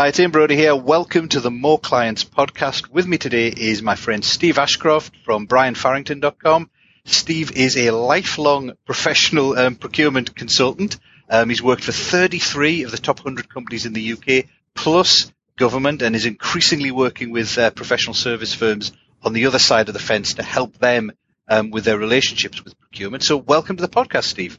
Hi, Tim Brodie here. Welcome to the More Clients podcast. With me today is my friend Steve Ashcroft from BrianFarrington.com. Steve is a lifelong professional um, procurement consultant. Um, he's worked for 33 of the top 100 companies in the UK, plus government, and is increasingly working with uh, professional service firms on the other side of the fence to help them um, with their relationships with procurement. So, welcome to the podcast, Steve.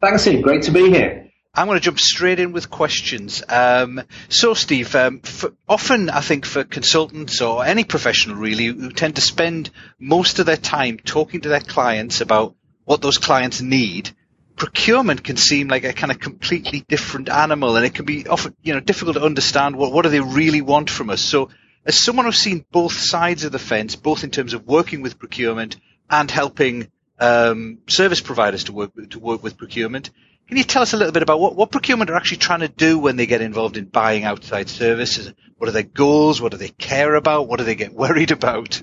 Thanks, Steve. Great to be here. I'm going to jump straight in with questions. Um, so, Steve, um, often I think for consultants or any professional really who tend to spend most of their time talking to their clients about what those clients need, procurement can seem like a kind of completely different animal, and it can be often you know difficult to understand what what do they really want from us. So, as someone who's seen both sides of the fence, both in terms of working with procurement and helping um, service providers to work to work with procurement can you tell us a little bit about what, what procurement are actually trying to do when they get involved in buying outside services? What are their goals? What do they care about? What do they get worried about?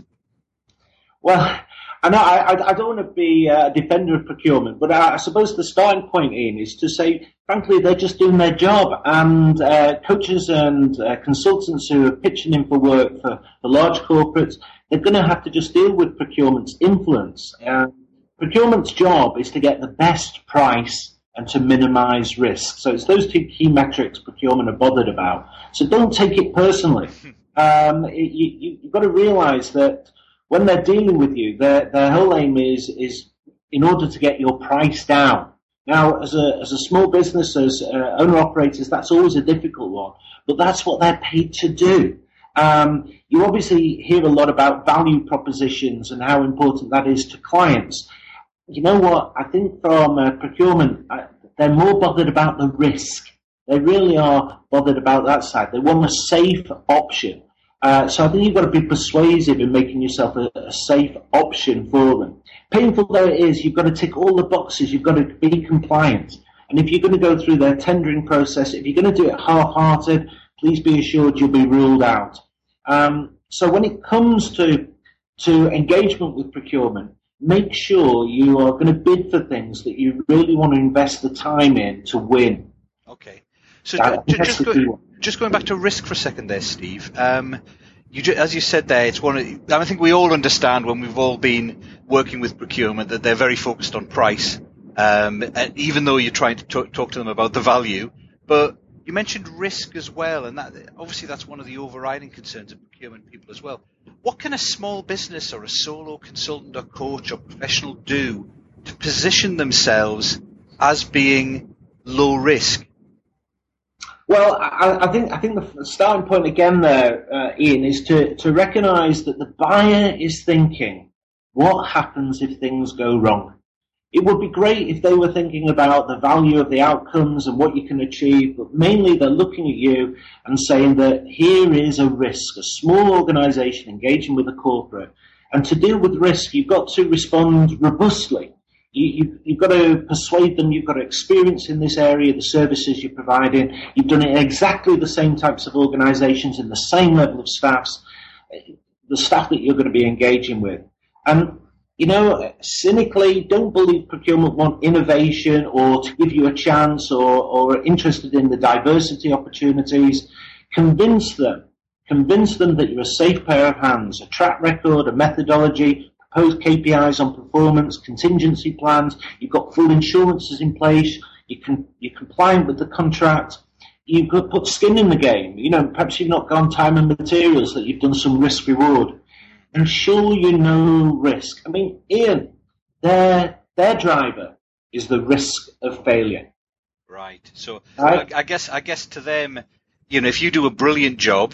Well, I know I, I don't want to be a defender of procurement, but I, suppose the starting point, Ian, is to say, frankly, they're just doing their job. And uh, coaches and uh, consultants who are pitching in for work for, for large corporates, they're going to have to just deal with procurement's influence. Uh, procurement's job is to get the best price and to minimize risk. So it's those two key metrics procurement are bothered about. So don't take it personally. Um, it, you, have got to realize that when they're dealing with you, their, their whole aim is, is in order to get your price down. Now, as a, as a small business, as uh, owner operators, that's always a difficult one, but that's what they're paid to do. Um, you obviously hear a lot about value propositions and how important that is to clients you know what? I think from uh, procurement, uh, they're more bothered about the risk. They really are bothered about that side. They want a safe option. Uh, so I think you've got to be persuasive in making yourself a, a, safe option for them. Painful though it is, you've got to tick all the boxes. You've got to be compliant. And if you're going to go through their tendering process, if you're going to do it half-hearted, please be assured you'll be ruled out. Um, so when it comes to to engagement with procurement, make sure you are going to bid for things that you really want to invest the time in to win. Okay. So just, go, just, going back to risk for a second there, Steve. Um, you, as you said there, it's one. Of, I think we all understand when we've all been working with procurement that they're very focused on price, um, even though you're trying to talk, talk to them about the value. But you mentioned risk as well, and that obviously that's one of the overriding concerns of procurement people as well. What can a small business or a solo consultant or coach or professional do to position themselves as being low risk? Well, I, I think I think the starting point again there, uh, Ian, is to to recognise that the buyer is thinking, what happens if things go wrong? It would be great if they were thinking about the value of the outcomes and what you can achieve, but mainly they're looking at you and saying that here is a risk, a small organization engaging with a corporate. And to deal with risk, you've got to respond robustly. You, have got to persuade them you've got experience in this area, the services you're providing. You've done it exactly the same types of organizations in the same level of staffs, the staff that you're going to be engaging with. And you know, cynically, don't believe procurement want innovation or to give you a chance or, or interested in the diversity opportunities. Convince them. Convince them that you're a safe pair of hands, a track record, a methodology, proposed KPIs on performance, contingency plans, you've got full insurances in place, you can, you're compliant with the contract, you've got put skin in the game. You know, perhaps you've not gone time and materials, that you've done some risk reward ensure you know risk. I mean, Ian, their their driver is the risk of failure. Right. So right? I guess I guess to them, you know, if you do a brilliant job,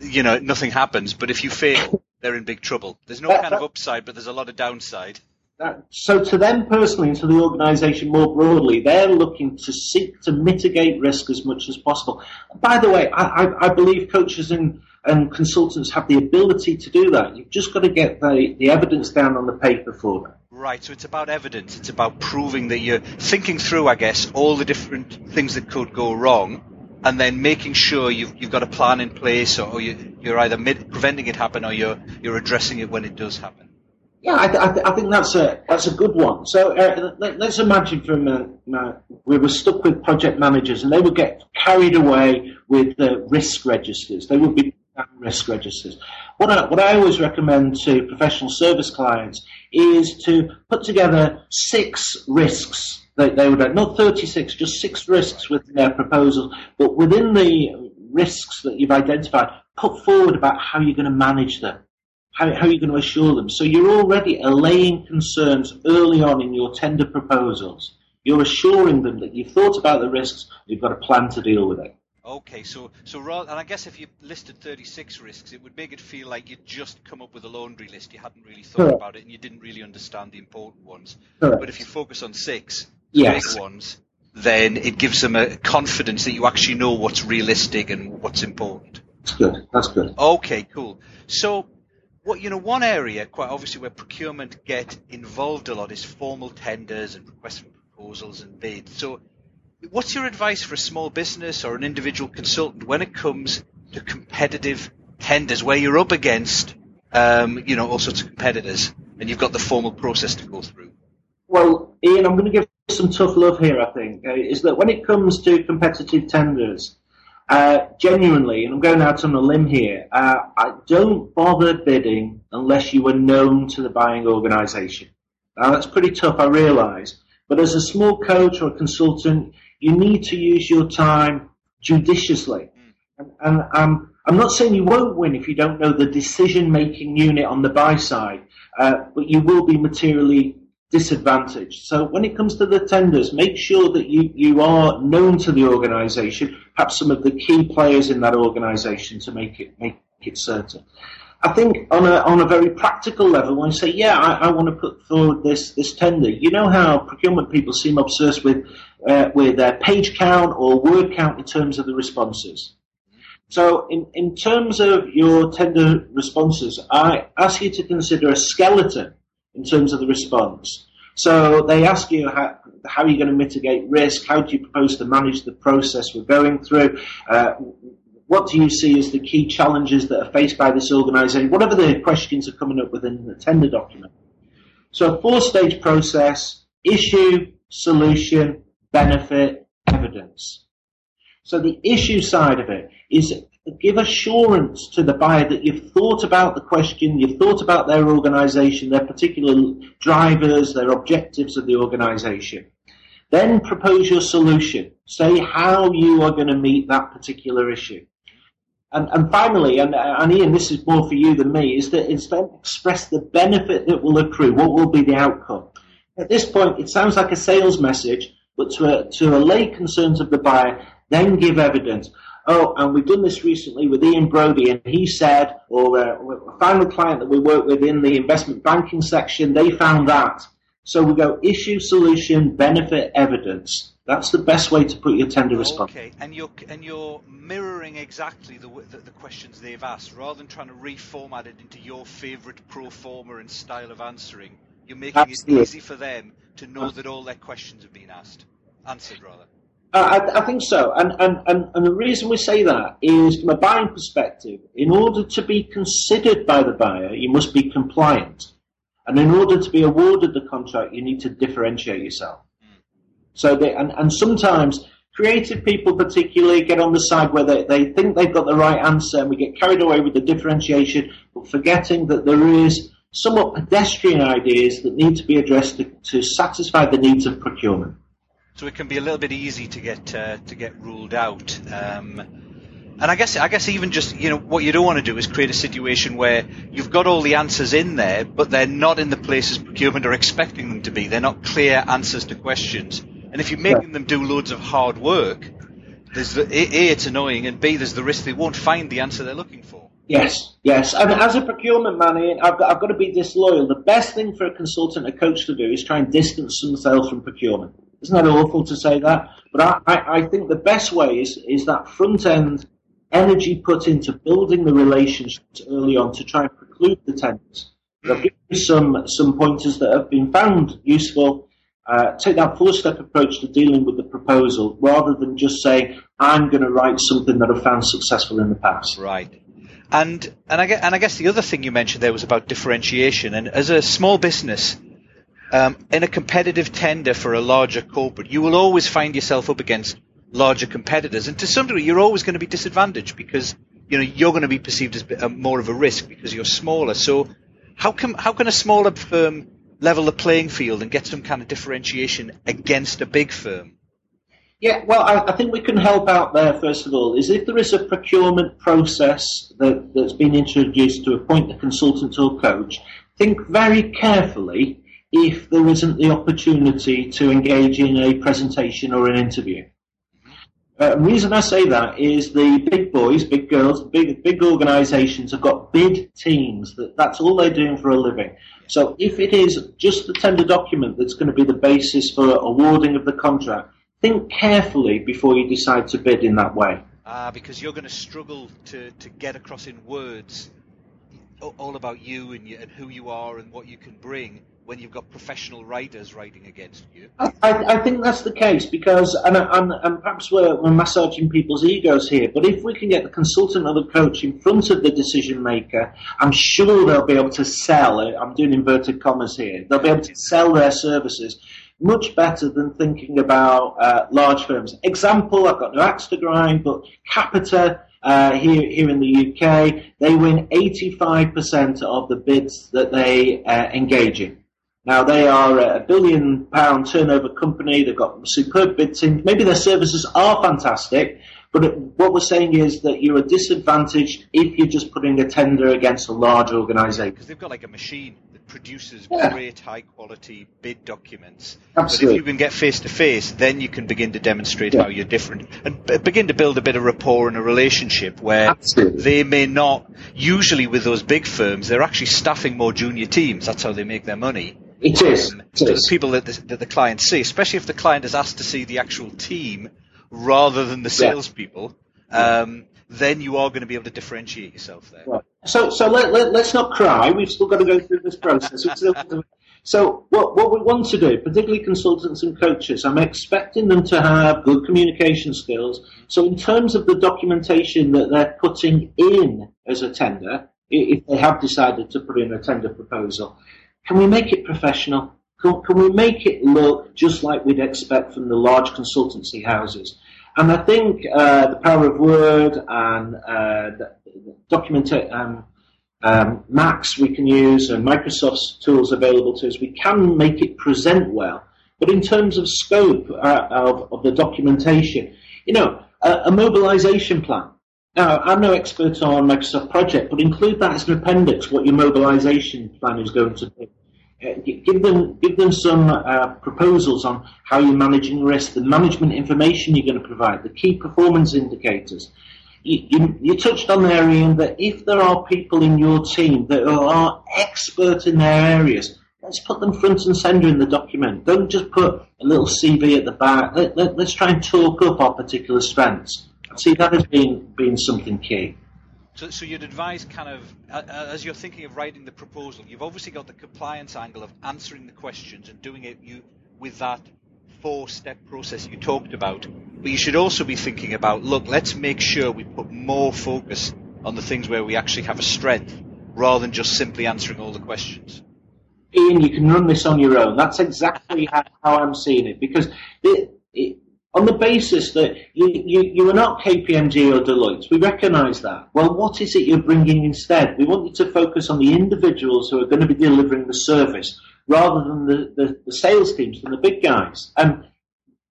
you know, nothing happens. But if you fail, they're in big trouble. There's no that, kind that, of upside, but there's a lot of downside. That, so to them personally and to the organisation more broadly, they're looking to seek to mitigate risk as much as possible. By the way, I, I, I believe coaches and and consultants have the ability to do that. You've just got to get the, the evidence down on the paper for them. Right, so it's about evidence. It's about proving that you're thinking through, I guess, all the different things that could go wrong, and then making sure you've, you've got a plan in place, or you, are either mid, preventing it happen, or you're you're addressing it when it does happen. Yeah, I, th- I, th- I, think that's a that's a good one. So uh, let, us imagine for a minute we were stuck with project managers, and they would get carried away with the risk registers. They would be risk registers. What I, what I always recommend to professional service clients is to put together six risks that they would not 36, just six risks within their proposal, but within the risks that you've identified, put forward about how you're going to manage them how, how are you going to assure them? So you're already allaying concerns early on in your tender proposals. You're assuring them that you've thought about the risks, you've got a plan to deal with it. Okay, so so rather, and I guess if you listed 36 risks, it would make it feel like you'd just come up with a laundry list. You hadn't really thought Correct. about it, and you didn't really understand the important ones. Correct. But if you focus on six yes. big ones, then it gives them a confidence that you actually know what's realistic and what's important. That's good. That's good. Okay, cool. So what you know, one area quite obviously where procurement get involved a lot is formal tenders and requests for proposals and bids. So, what's your advice for a small business or an individual consultant when it comes to competitive tenders where you're up against, um, you know, all sorts of competitors and you've got the formal process to go through? Well, Ian, I'm going to give some tough love here. I think uh, is that when it comes to competitive tenders, uh, genuinely, and I'm going out on a limb here, uh, I don't bother bidding unless you are known to the buying organisation. Now that's pretty tough, I realise, but as a small coach or consultant, you need to use your time judiciously. And, and um, I'm not saying you won't win if you don't know the decision-making unit on the buy side, uh, but you will be materially disadvantaged. So when it comes to the tenders, make sure that you, you are known to the organisation, perhaps some of the key players in that organisation to make it make it certain. I think on a on a very practical level, when you say, yeah, I, I want to put forward this this tender, you know how procurement people seem obsessed with uh, with their page count or word count in terms of the responses. So in, in terms of your tender responses, I ask you to consider a skeleton in terms of the response. So they ask you how, how are you going to mitigate risk? How do you propose to manage the process we're going through? Uh, what do you see as the key challenges that are faced by this organisation? Whatever the questions are coming up within the tender document. So a four-stage process, issue, solution, benefit, evidence. So the issue side of it is give assurance to the buyer that you've thought about the question, you've thought about their organisation, their particular drivers, their objectives of the organisation. Then propose your solution. Say how you are going to meet that particular issue. And, and finally, and, and Ian, this is more for you than me, is that express the benefit that will accrue. What will be the outcome? At this point, it sounds like a sales message, but to, to allay concerns of the buyer, then give evidence oh, and we've done this recently with Ian Brodie, and he said, or uh, a final client that we work with in the investment banking section, they found that. So we go issue, solution, benefit, evidence. That's the best way to put your tender response. Okay, and you're and you're mirroring exactly the, the, the questions they've asked, rather than trying to reformat it into your favourite pro forma and style of answering. You're making Absolutely. it easy for them to know that all their questions have been asked, answered rather. Uh, I, I, think so. And, and, and, and the reason we say that is from a buying perspective, in order to be considered by the buyer, you must be compliant. And in order to be awarded the contract, you need to differentiate yourself. Hmm. So they, and, and sometimes creative people particularly get on the side where they, they think they've got the right answer and we get carried away with the differentiation, but forgetting that there is somewhat pedestrian ideas that need to be addressed to, to satisfy the needs of procurement so it can be a little bit easy to get uh, to get ruled out. Um, and I guess I guess even just you know what you don't want to do is create a situation where you've got all the answers in there, but they're not in the places procurement are expecting them to be. They're not clear answers to questions. And if you're making them do loads of hard work, there's the, a, a it's annoying, and b there's the risk they won't find the answer they're looking for. Yes, yes. And as a procurement man, I've got, I've got to be disloyal. The best thing for a consultant, a coach to do is try and distance themselves from procurement. Isn't that awful to say that? But I, I, I think the best way is, is that front end energy put into building the relationships early on to try and preclude the tenders. I've given you some, some pointers that have been found useful. Uh, take that four step approach to dealing with the proposal rather than just saying, I'm going to write something that I've found successful in the past. Right. And and I, and I guess the other thing you mentioned there was about differentiation. And as a small business, um, in a competitive tender for a larger corporate, you will always find yourself up against larger competitors, and to some degree, you're always going to be disadvantaged because you know you're going to be perceived as uh, more of a risk because you're smaller. So, how can how can a smaller firm level the playing field and get some kind of differentiation against a big firm? Yeah, well, I, I, think we can help out there, first of all, is if there is a procurement process that, that's been introduced to appoint a consultant or coach, think very carefully if there isn't the opportunity to engage in a presentation or an interview. Uh, the reason I say that is the big boys, big girls, big big organisations have got bid teams. That that's all they're doing for a living. So if it is just the tender document that's going to be the basis for awarding of the contract, think carefully before you decide to bid in that way. Ah, because you're going to struggle to, to get across in words all about you and, you and who you are and what you can bring when you've got professional writers writing against you. I, I think that's the case because, and, and, and perhaps we're, we're, massaging people's egos here, but if we can get the consultant or the coach in front of the decision maker, I'm sure they'll be able to sell, it. I'm doing inverted commas here, they'll be able to sell their services much better than thinking about uh, large firms. Example, I've got no axe to grind, but Capita uh, here here in the UK, they win 85% of the bids that they uh, engage in. Now they are a billion pound turnover company. They've got superb bid teams. Maybe their services are fantastic, but what we're saying is that you're disadvantaged if you're just putting a tender against a large organisation. Because they've got like a machine produces yeah. great high quality bid documents. Absolutely. But if you can get face to face, then you can begin to demonstrate yeah. how you're different and b- begin to build a bit of rapport and a relationship where Absolutely. they may not, usually with those big firms, they're actually staffing more junior teams. That's how they make their money. It is. Um, it is. the people that the, that the client see, especially if the client is asked to see the actual team rather than the salespeople, yeah. um, then you are going to be able to differentiate yourself there. Right. So, so let, let, us not cry. We've still got to go through this process. so, what, what we want to do, particularly consultants and coaches, I'm expecting them to have good communication skills. So, in terms of the documentation that they're putting in as a tender, if they have decided to put in a tender proposal, can we make it professional? Can, can we make it look just like we'd expect from the large consultancy houses? And I think uh, the power of Word and uh, document um, um, Macs we can use and Microsoft's tools available to us, we can make it present well. But in terms of scope uh, of, of, the documentation, you know, a, a, mobilization plan. Now, I'm no expert on Microsoft Project, but include that as an appendix, what your mobilization plan is going to be. Uh, give them give them some uh, proposals on how you're managing risk, the management information you're going to provide, the key performance indicators. You, you, you, touched on there, Ian, that if there are people in your team that are expert in their areas, let's put them front and centre in the document. Don't just put a little CV at the back. Let, let, let's try and talk up our particular strengths. See, that has been, been something key. So, so you'd advise kind of, as you're thinking of writing the proposal, you've obviously got the compliance angle of answering the questions and doing it you, with that four-step process you talked about. But you should also be thinking about, look, let's make sure we put more focus on the things where we actually have a strength, rather than just simply answering all the questions. Ian, you can run this on your own. That's exactly how, how I'm seeing it because it, it, on the basis that you, you, you are not KPMG or Deloitte. We recognise that. Well, what is it you're bringing instead? We want you to focus on the individuals who are going to be delivering the service rather than the, the, the sales teams and the big guys. And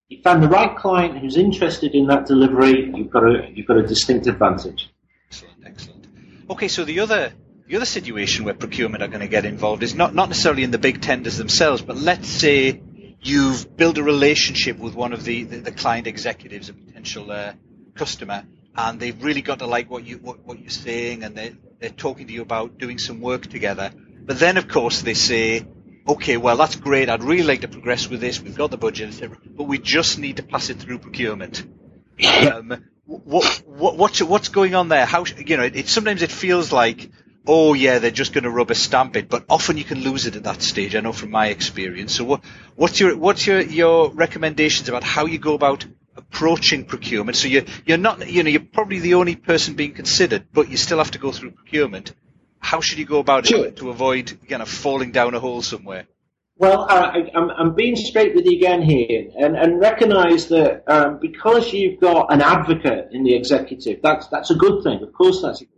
you find the right client who's interested in that delivery, you've got a, you've got a distinct advantage. Excellent, excellent. Okay, so the other the other situation where procurement are going to get involved is not, not necessarily in the big tenders themselves, but let's say you've built a relationship with one of the, the, the client executives, a potential uh, customer, and they've really got to like what you what, what you're saying, and they they're talking to you about doing some work together. But then, of course, they say, okay, well, that's great. I'd really like to progress with this. We've got the budget. But we just need to pass it through procurement. Um, what, what, what's, what's going on there? How, you know, it, it, sometimes it feels like oh yeah, they're just going to rubber stamp it, but often you can lose it at that stage. I know from my experience. So what, what's your what's your your recommendations about how you go about approaching procurement. So you're you're not you know you're probably the only person being considered, but you still have to go through procurement. How should you go about Sure. it to avoid kind of falling down a hole somewhere? Well, I, I'm, I'm being straight with you again here, and, and recognise that um, because you've got an advocate in the executive, that's that's a good thing. Of course, that's a good thing.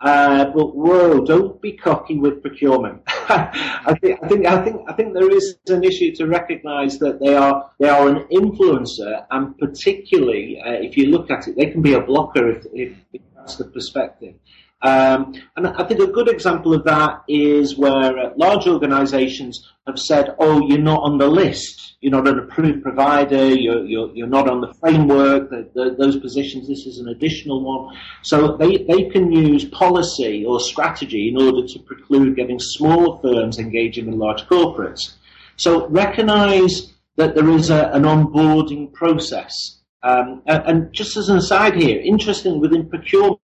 Uh, but whoa, don't be cocky with procurement. I think I think I think I think there is an issue to recognise that they are they are an influencer, and particularly uh, if you look at it, they can be a blocker if, if, if that's the perspective. Um, and I think a good example of that is where large organisations have said, "Oh, you're not on the list. You're not an approved provider. You're you're, you're not on the framework. The, the, those positions. This is an additional one." So they they can use policy or strategy in order to preclude getting smaller firms engaging in large corporates. So recognise that there is a, an onboarding process. Um, and, and just as an aside here, interesting within procurement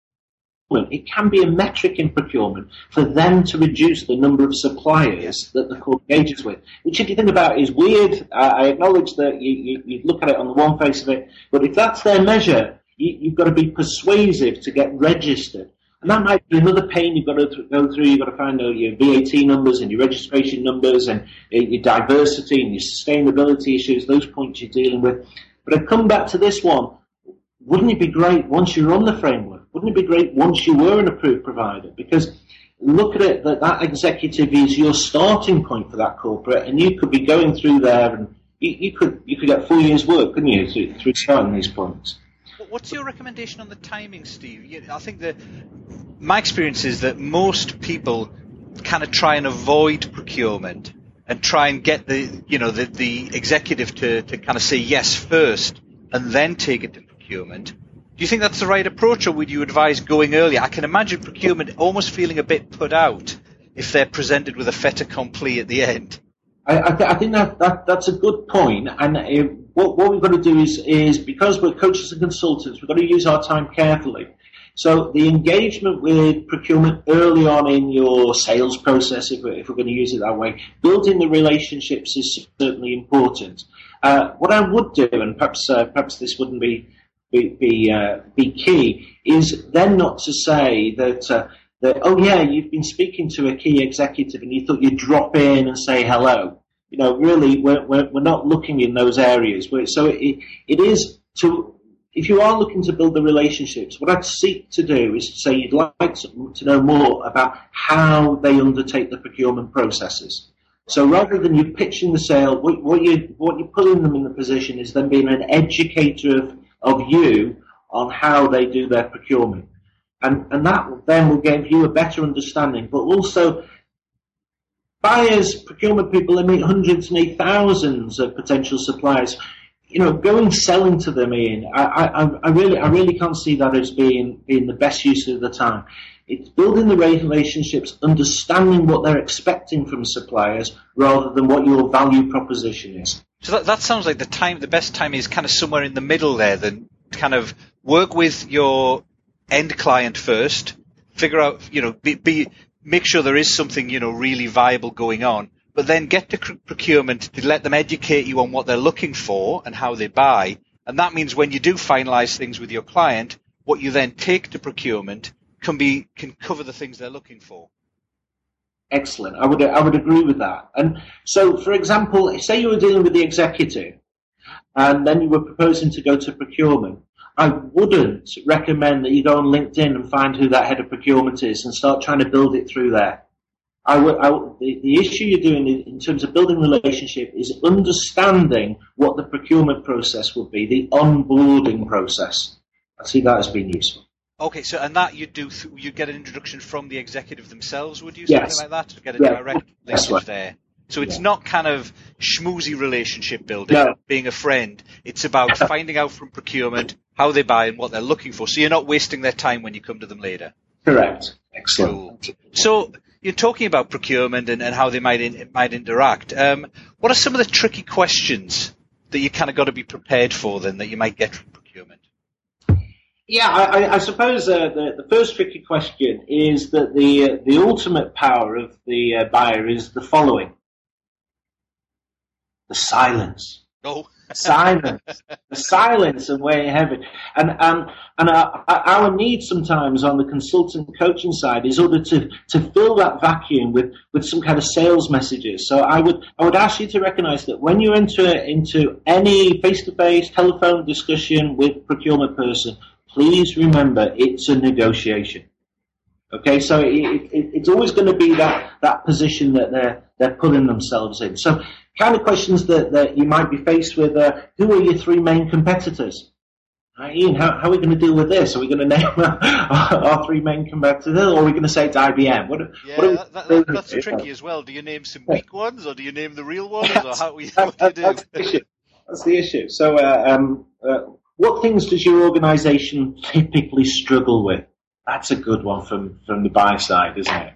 it can be a metric in procurement for them to reduce the number of suppliers that the court engages with. Which, if you think about it, is weird. I acknowledge that you, you, you look at it on the one face of it, but if that's their measure, you, you've got to be persuasive to get registered. And that might be another pain you've got to go through. You've got to find out your VAT numbers and your registration numbers and uh, your diversity and your sustainability issues, those points you're dealing with. But I come back to this one. Wouldn't it be great once you're on the framework? Wouldn't it be great once you were an approved provider? Because look at it that that executive is your starting point for that corporate, and you could be going through there, and you, you could you could get four years' work, couldn't you, through, through starting these points? What's your recommendation on the timing, Steve? I think that my experience is that most people kind of try and avoid procurement and try and get the you know the, the executive to, to kind of say yes first and then take it to procurement. Do you think that's the right approach, or would you advise going earlier? I can imagine procurement almost feeling a bit put out if they're presented with a fait accompli at the end. I, I, th- I think that, that that's a good point. point, and uh, what, what we've got to do is is because we're coaches and consultants, we've got to use our time carefully. So the engagement with procurement early on in your sales process, if we're, if we're going to use it that way, building the relationships is certainly important. Uh, what I would do, and perhaps uh, perhaps this wouldn't be be be, uh, be key, is then not to say that. Uh, that, oh yeah, you've been speaking to a key executive and you thought you'd drop in and say hello. You know, really, we're, we're, we're not looking in those areas. We're, so it, it is to, if you are looking to build the relationships, what I'd seek to do is to say you'd like to, to know more about how they undertake the procurement processes. So rather than you pitching the sale, what, what you what you're putting them in the position is them being an educator of, of you on how they do their procurement and, and that then will give you a better understanding. But also, buyers, procurement people, they meet hundreds and thousands of potential suppliers. You know, going selling to them, Ian, I, I, I really, I really can't see that as being, being the best use of the time. It's building the relationships, understanding what they're expecting from suppliers, rather than what your value proposition is. So that, that sounds like the time, the best time is kind of somewhere in the middle there. Then kind of work with your end client first, figure out, you know, be, be make sure there is something, you know, really viable going on, but then get to procurement to let them educate you on what they're looking for and how they buy. And that means when you do finalize things with your client, what you then take to procurement can be can cover the things they're looking for. Excellent. I would I would agree with that. And so, for example, say you were dealing with the executive, and then you were proposing to go to procurement. I wouldn't recommend that you go on LinkedIn and find who that head of procurement is and start trying to build it through there. I would, I the, the issue you're doing in, in terms of building relationship is understanding what the procurement process would be, the onboarding process. I see that as being useful. Okay, so and that you do th- you get an introduction from the executive themselves, would you Yes. something like that to get a Yeah. direct linkage right. there? So it's Yeah. not kind of schmoozy relationship building, No. being a friend. It's about finding out from procurement how they buy and what they're looking for. So you're not wasting their time when you come to them later. Correct. Excellent. Cool. So you're talking about procurement and, and how they might in, might interact. Um, what are some of the tricky questions that you kind of got to be prepared for then that you might get from procurement? Yeah, I, I- suppose uh, the, the first tricky question is that the uh, the ultimate power of the uh, buyer is the following: the silence. Oh. silence, the silence and weighing heavy. And and and our, our need sometimes on the consultant coaching side is order to to fill that vacuum with with some kind of sales messages. So I would I would ask you to recognise that when you enter into any face to face telephone discussion with procurement person, please remember it's a negotiation. Okay, so it, it, it's always going to be that, that position that they're they're putting themselves in. So, kind of questions that, that you might be faced with: uh, Who are your three main competitors? Right, Ian, how, how, are we going to deal with this? Are we going to name our, our three main competitors, or are we going to say it's IBM? What, yeah, what that, that, that's tricky as well. Do you name some weak ones, or do you name the real ones, or how we, what do you do? That's the issue. That's the issue. So, uh, um, uh, what things does your organisation typically struggle with? That's a good one from, from the buy side, isn't it?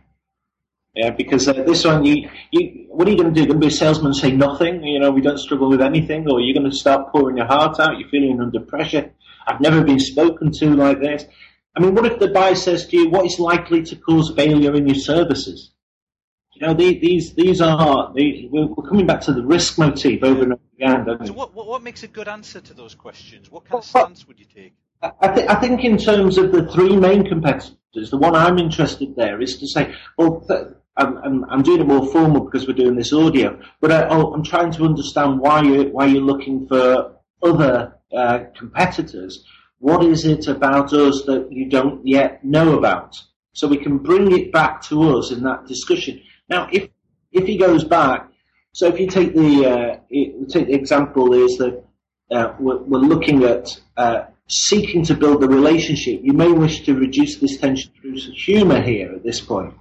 Yeah, because uh, this one, you, you, what are you going to do? Going to be a salesman say nothing? You know, we don't struggle with anything, or you're going to start pouring your heart out. You're feeling under pressure. I've never been spoken to like this. I mean, what if the buyer says to you, "What is likely to cause failure in your services?" Know, these these are these, we're coming back to the risk motif over and over again. So, what, what makes a good answer to those questions? What kind of stance would you take? I, th- I, think in terms of the three main competitors, the one I'm interested there is to say, well, th- I'm, I'm, I'm, doing it more formal because we're doing this audio, but I, oh, I'm trying to understand why you why you're looking for other uh, competitors. What is it about us that you don't yet know about? So we can bring it back to us in that discussion. Now, if if he goes back, so if you take the uh, take the example is that uh, we're, we're, looking at uh, seeking to build the relationship, you may wish to reduce this tension through humour here at this point.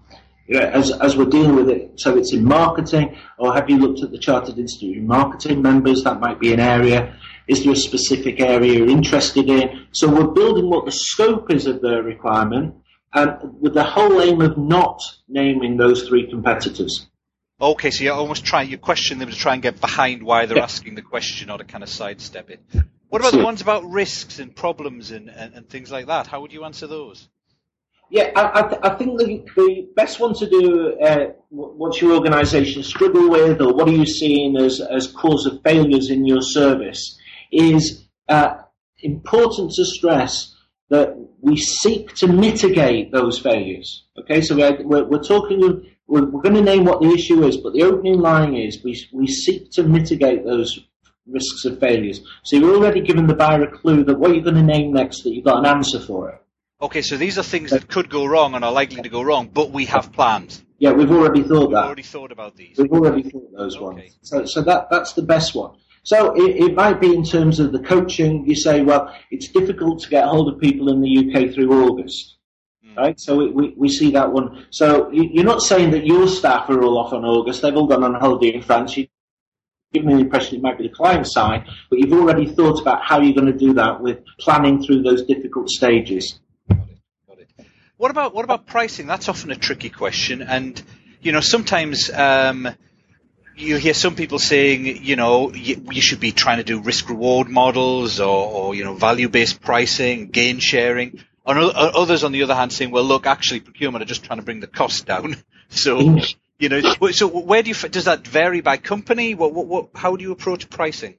You know, as, as we're dealing with it, so it's in marketing, or have you looked at the Chartered Institute of marketing members? That might be an area. Is there a specific area you're interested in? So we're building what the scope is of the requirement, and with the whole aim of not naming those three competitors. Okay, so you're almost trying, you question them to try and get behind why they're yeah. asking the question or to kind of sidestep it. What about the ones about risks and problems and, and, and, things like that? How would you answer those? Yeah, I, I, th- I think the, the best one to do, uh, what's your organisation struggle with, or what are you seeing as, as cause of failures in your service, is uh, important to stress that we seek to mitigate those failures. Okay, so we're, we're, we're talking, we're, we're going to name what the issue is, but the opening line is we, we seek to mitigate those risks of failures. So you're already given the buyer a clue that what you're going to name next, that you've got an answer for it. Okay, so these are things that could go wrong and are likely to go wrong, but we have plans. Yeah, we've already thought we've that. already thought about these. We've already thought those okay. ones. So, so that that's the best one. So it, it, might be in terms of the coaching. You say, well, it's difficult to get hold of people in the UK through August, mm. right? So we, we, we, see that one. So you're not saying that your staff are all off on August. They've all gone on holiday in France. You given me the impression it might be the client side, but you've already thought about how you're going to do that with planning through those difficult stages. Got it. Got it. What about what about pricing? That's often a tricky question, and you know sometimes. Um, you hear some people saying, you know, you, you should be trying to do risk reward models or, or you know, value based pricing, gain sharing. And others, on the other hand, saying, well, look, actually, procurement are just trying to bring the cost down. So you know, so where do you does that vary by company? What, what, what how do you approach pricing?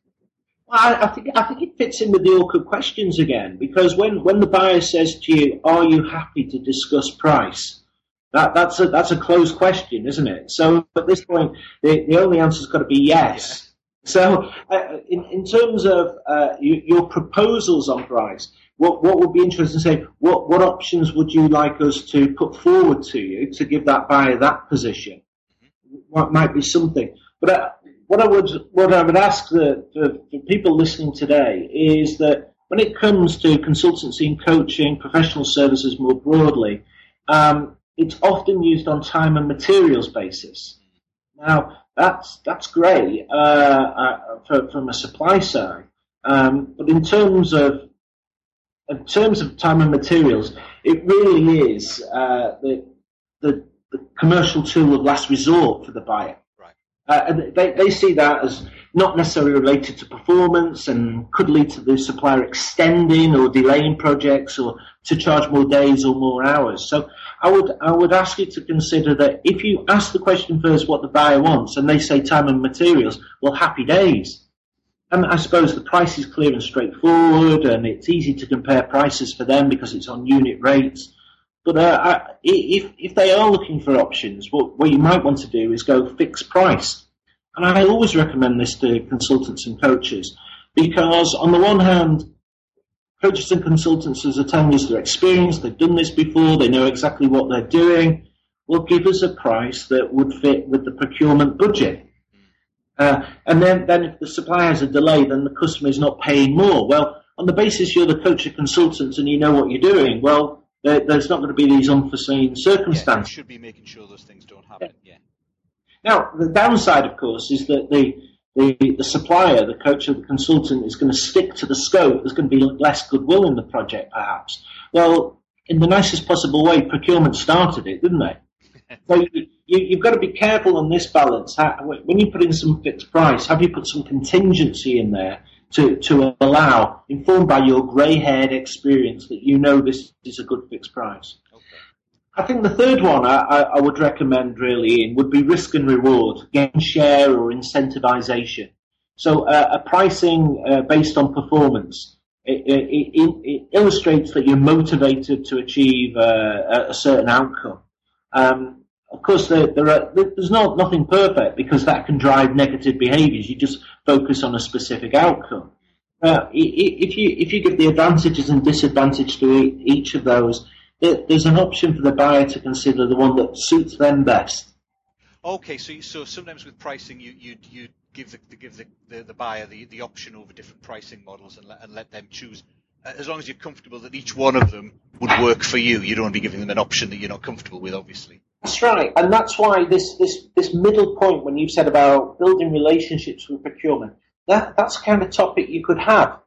Well, I, I, think I think it fits in with the awkward questions again because when, when the buyer says to you, "Are you happy to discuss price?" That, that's a that's a closed question, isn't it? So at this point, the, the only answer's got to be yes. So uh, in in terms of uh, you, your proposals on price, what what would be interesting to say? What what options would you like us to put forward to you to give that buyer that position? what might be something. But I, what I would what I would ask the, the, the, people listening today is that when it comes to consultancy and coaching, professional services more broadly, um, it's often used on time and materials basis. Now that's that's great uh, uh, for, from a supply side, um, but in terms of in terms of time and materials, it really is uh, the the the commercial tool of last resort for the buyer. Right. Uh, and they, they see that as not necessarily related to performance and could lead to the supplier extending or delaying projects or to charge more days or more hours. So I would, I would ask you to consider that if you ask the question first what the buyer wants and they say time and materials, well, happy days. and I suppose the price is clear and straightforward, and it's easy to compare prices for them because it's on unit rates. But uh, if if they are looking for options, what what you might want to do is go fixed price. And I always recommend this to consultants and coaches because on the one hand, coaches and consultants are telling us they're experienced, they've done this before, they know exactly what they're doing. Will give us a price that would fit with the procurement budget. Uh, and then, then if the supplier has a delay, then the customer is not paying more. Well, on the basis you're the coach or consultant and you know what you're doing, well, there, there's not going to be these unforeseen circumstances. Yeah, should be making sure those things don't happen. Yeah. Now, the downside, of course, is that the, the, the supplier, the coach or the consultant, is going to stick to the scope. There's going to be less goodwill in the project, perhaps. Well, in the nicest possible way, procurement started it, didn't they? so you, have got to be careful on this balance. when you put in some fixed price, have you put some contingency in there to, to allow, informed by your grey-haired experience, that you know this is a good fixed price? I think the third one I, I, would recommend really in would be risk and reward, gain share or incentivization. So uh, a pricing uh, based on performance. It, it, it, it, illustrates that you're motivated to achieve uh, a certain outcome. Um, of course, there, there are, there's not nothing perfect because that can drive negative behaviours. You just focus on a specific outcome. Uh, if you if you give the advantages and disadvantages to each of those, there's an option for the buyer to consider the one that suits them best. Okay, so so sometimes with pricing, you you you give the give the, the, the buyer the, the option over different pricing models and let, and let them choose. As long as you're comfortable that each one of them would work for you, you don't want to be giving them an option that you're not comfortable with, obviously. That's right, and that's why this this this middle point when you've said about building relationships with procurement, that that's the kind of topic you could have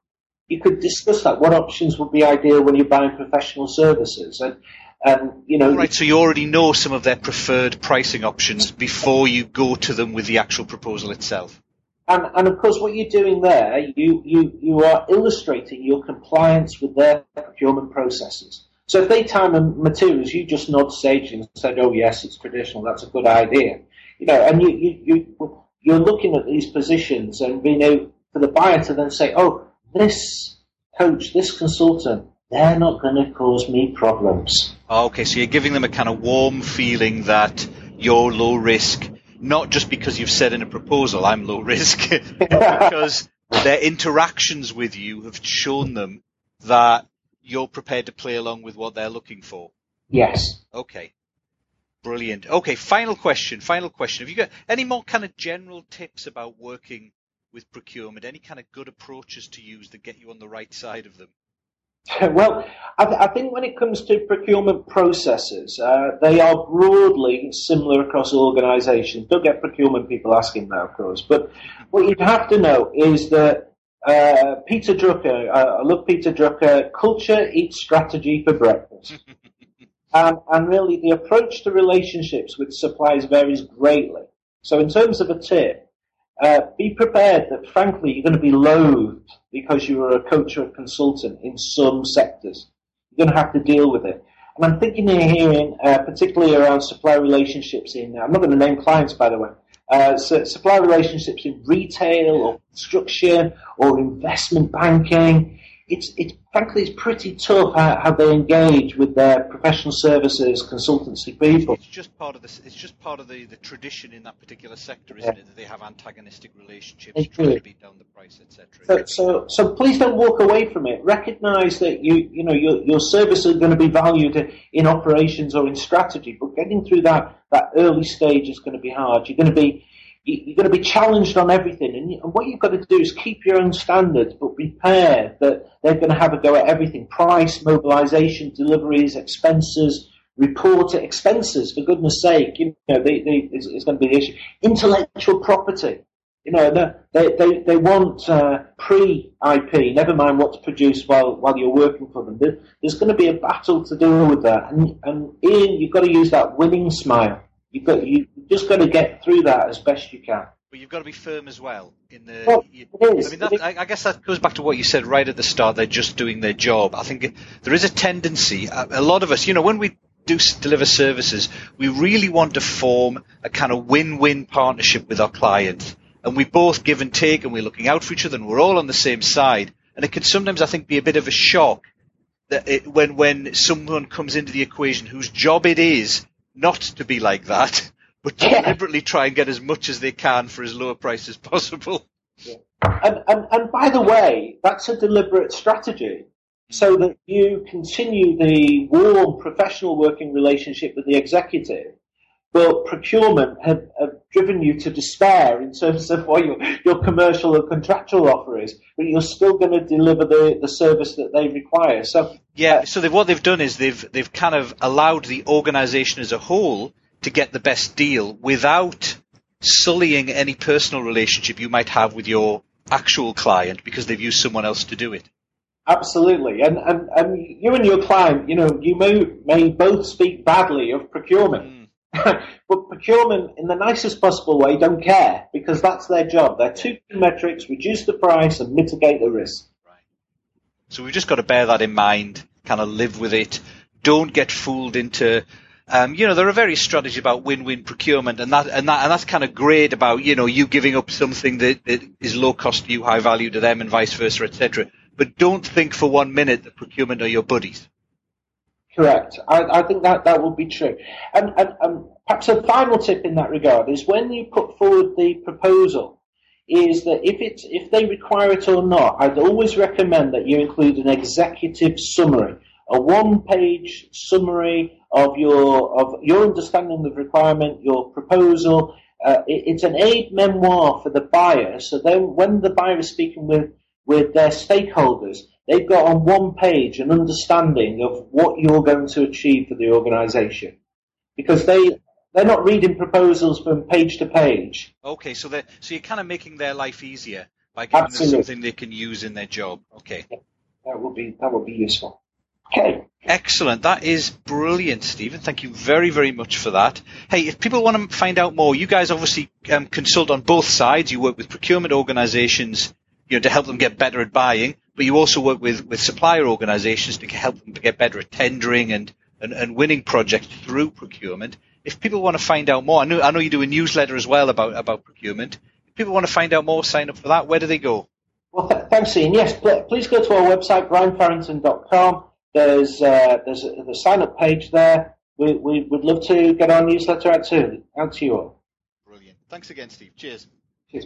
you could discuss that. What options would be ideal when you're buying professional services? And, and you know, right. So you already know some of their preferred pricing options before you go to them with the actual proposal itself. And, and of course, what you're doing there, you, you, you are illustrating your compliance with their procurement processes. So if they time materials, you just nod sagely and said, "Oh yes, it's traditional. That's a good idea." You know, and you you, you you're looking at these positions and being able for the buyer to then say, "Oh, this coach, this consultant, they're not going to cause me problems. Ah, okay, so you're giving them a kind of warm feeling that you're low risk, not just because you've said in a proposal, I'm low risk, because their interactions with you have shown them that you're prepared to play along with what they're looking for. Yes. Okay. Brilliant. Okay, final question. Final question. Have you got any more kind of general tips about working with procurement? Any kind of good approaches to use that get you on the right side of them? Well, I, th- I think when it comes to procurement processes, uh, they are broadly similar across organisations. Don't get procurement people asking that, of course. But what you have to know is that uh, Peter Drucker, uh, I love Peter Drucker, culture eats strategy for breakfast. and, and really, the approach to relationships with suppliers varies greatly. So, in terms of a tip, uh, be prepared that, frankly, you're going to be loathed because you are a coach or a consultant in some sectors. You're going to have to deal with it. And I'm thinking here, in, uh, particularly around supply relationships in, I'm not going to name clients, by the way, uh, so supply relationships in retail or construction or investment banking it's, it's frankly it's pretty tough how, how, they engage with their professional services consultancy people. It's just part of the it's just part of the, the tradition in that particular sector, isn't yeah. it? That they have antagonistic relationships, trying to beat down the price, etc. So, so, so please don't walk away from it. Recognise that you you know your your services are going to be valued in operations or in strategy, but getting through that that early stage is going to be hard. You're going to be you're going to be challenged on everything. And, what you've got to do is keep your own standards, but be prepared that they're going to have a go at everything. Price, mobilization, deliveries, expenses, report expenses, for goodness sake. You know, they, they, it's, it's, going to be the issue. Intellectual property. You know, they, they, they want uh, pre-IP, never mind what's produced while, while you're working for them. There's going to be a battle to deal with that. And, and Ian, you've got to use that winning smile. You've got, you just got to get through that as best you can. But you've got to be firm as well. In the, well, you, it is. I mean, that, I, I, guess that goes back to what you said right at the start. They're just doing their job. I think there is a tendency. A, a lot of us, you know, when we do deliver services, we really want to form a kind of win-win partnership with our client. and we both give and take and we're looking out for each other and we're all on the same side. And it can sometimes, I think, be a bit of a shock that it, when when someone comes into the equation whose job it is not to be like that, but deliberately try and get as much as they can for as low a price as possible. Yeah. And, and, and by the way, that's a deliberate strategy so that you continue the warm professional working relationship with the executive, but procurement have, have driven you to despair in terms of what your, your commercial or contractual offer is, but you're still going to deliver the, the service that they require. So yeah, uh, so they've, what they've done is they've they've kind of allowed the organisation as a whole to get the best deal without sullying any personal relationship you might have with your actual client because they've used someone else to do it. Absolutely, and, and, and you and your client, you know, you may, may both speak badly of procurement, mm. but procurement, in the nicest possible way, don't care because that's their job. Their two metrics: reduce the price and mitigate the risk. Right. So we've just got to bear that in mind, kind of live with it. Don't get fooled into um, you know, there are various strategies about win-win procurement, and that and that and that's kind of great about you know you giving up something that, that is low cost to you, high value to them, and vice versa, etc. But don't think for one minute that procurement are your buddies. Correct. I, I think that that will be true. And, and, and perhaps a final tip in that regard is when you put forward the proposal, is that if it's if they require it or not, I'd always recommend that you include an executive summary, a one-page summary of your of your understanding of the requirement, your proposal. Uh, it, it's an aid memoir for the buyer. So then, when the buyer is speaking with with their stakeholders, they've got on one page an understanding of what you're going to achieve for the organisation, because they they're not reading proposals from page to page. Okay, so they so you're kind of making their life easier by giving Absolutely. them something they can use in their job. Okay, that would be that would be useful. Okay. Excellent. That is brilliant, Stephen. Thank you very, very much for that. Hey, if people want to find out more, you guys obviously um, consult on both sides. You work with procurement organizations, you know, to help them get better at buying, but you also work with, with supplier organizations to help them get better at tendering and, and, and winning projects through procurement. If people want to find out more, I know, I know you do a newsletter as well about, about procurement. If people want to find out more, sign up for that. Where do they go? Well, th- thanks, Ian. Yes, please go to our website, brianfarrington.com there's uh, there's a, the sign up page there. We, we would love to get our newsletter out to out to you all. Brilliant. Thanks again, Steve. Cheers. Cheers.